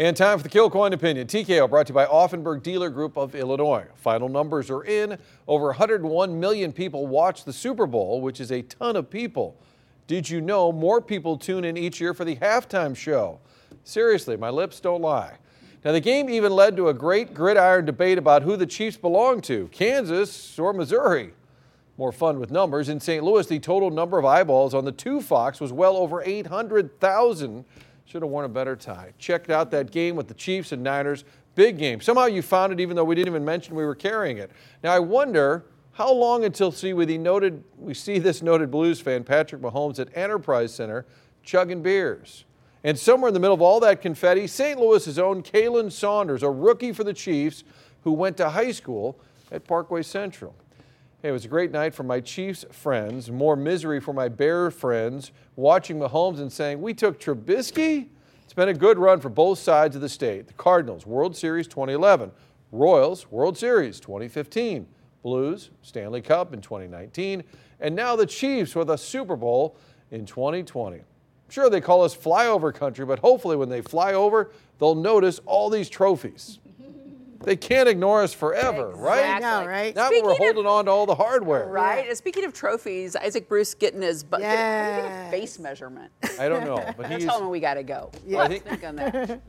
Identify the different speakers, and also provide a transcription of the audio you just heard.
Speaker 1: And time for the Kilcoyne Opinion. TKO brought to you by Offenberg Dealer Group of Illinois. Final numbers are in. Over 101 million people watch the Super Bowl, which is a ton of people. Did you know more people tune in each year for the halftime show? Seriously, my lips don't lie. Now, the game even led to a great gridiron debate about who the Chiefs belong to Kansas or Missouri. More fun with numbers. In St. Louis, the total number of eyeballs on the two Fox was well over 800,000. Should have worn a better tie. Checked out that game with the Chiefs and Niners. Big game. Somehow you found it even though we didn't even mention we were carrying it. Now I wonder how long until see we, noted, we see this noted Blues fan, Patrick Mahomes, at Enterprise Center chugging beers. And somewhere in the middle of all that confetti, St. Louis's own Khalen Saunders, a rookie for the Chiefs who went to high school at Parkway Central. Hey, it was a great night for my Chiefs friends, more misery for my Bear friends, watching Mahomes and saying, We took Trubisky? It's been a good run for both sides of the state. The Cardinals, World Series 2011, Royals, World Series 2015, Blues, Stanley Cup in 2019, and now the Chiefs with a Super Bowl in 2020. Sure, they call us flyover country, but hopefully when they fly over, they'll notice all these trophies. They can't ignore us forever, right?
Speaker 2: Exactly.
Speaker 3: know, right?
Speaker 1: Now
Speaker 2: Speaking
Speaker 1: we're
Speaker 2: of-
Speaker 1: holding on to all the hardware.
Speaker 2: Right. And speaking of trophies, Isaac Bruce getting his butt. Get,
Speaker 3: Yes.
Speaker 2: face measurement.
Speaker 1: I don't know, but
Speaker 2: That's
Speaker 1: he's.
Speaker 2: telling me we got to go.
Speaker 1: I
Speaker 2: Let's
Speaker 1: think-
Speaker 2: think on that.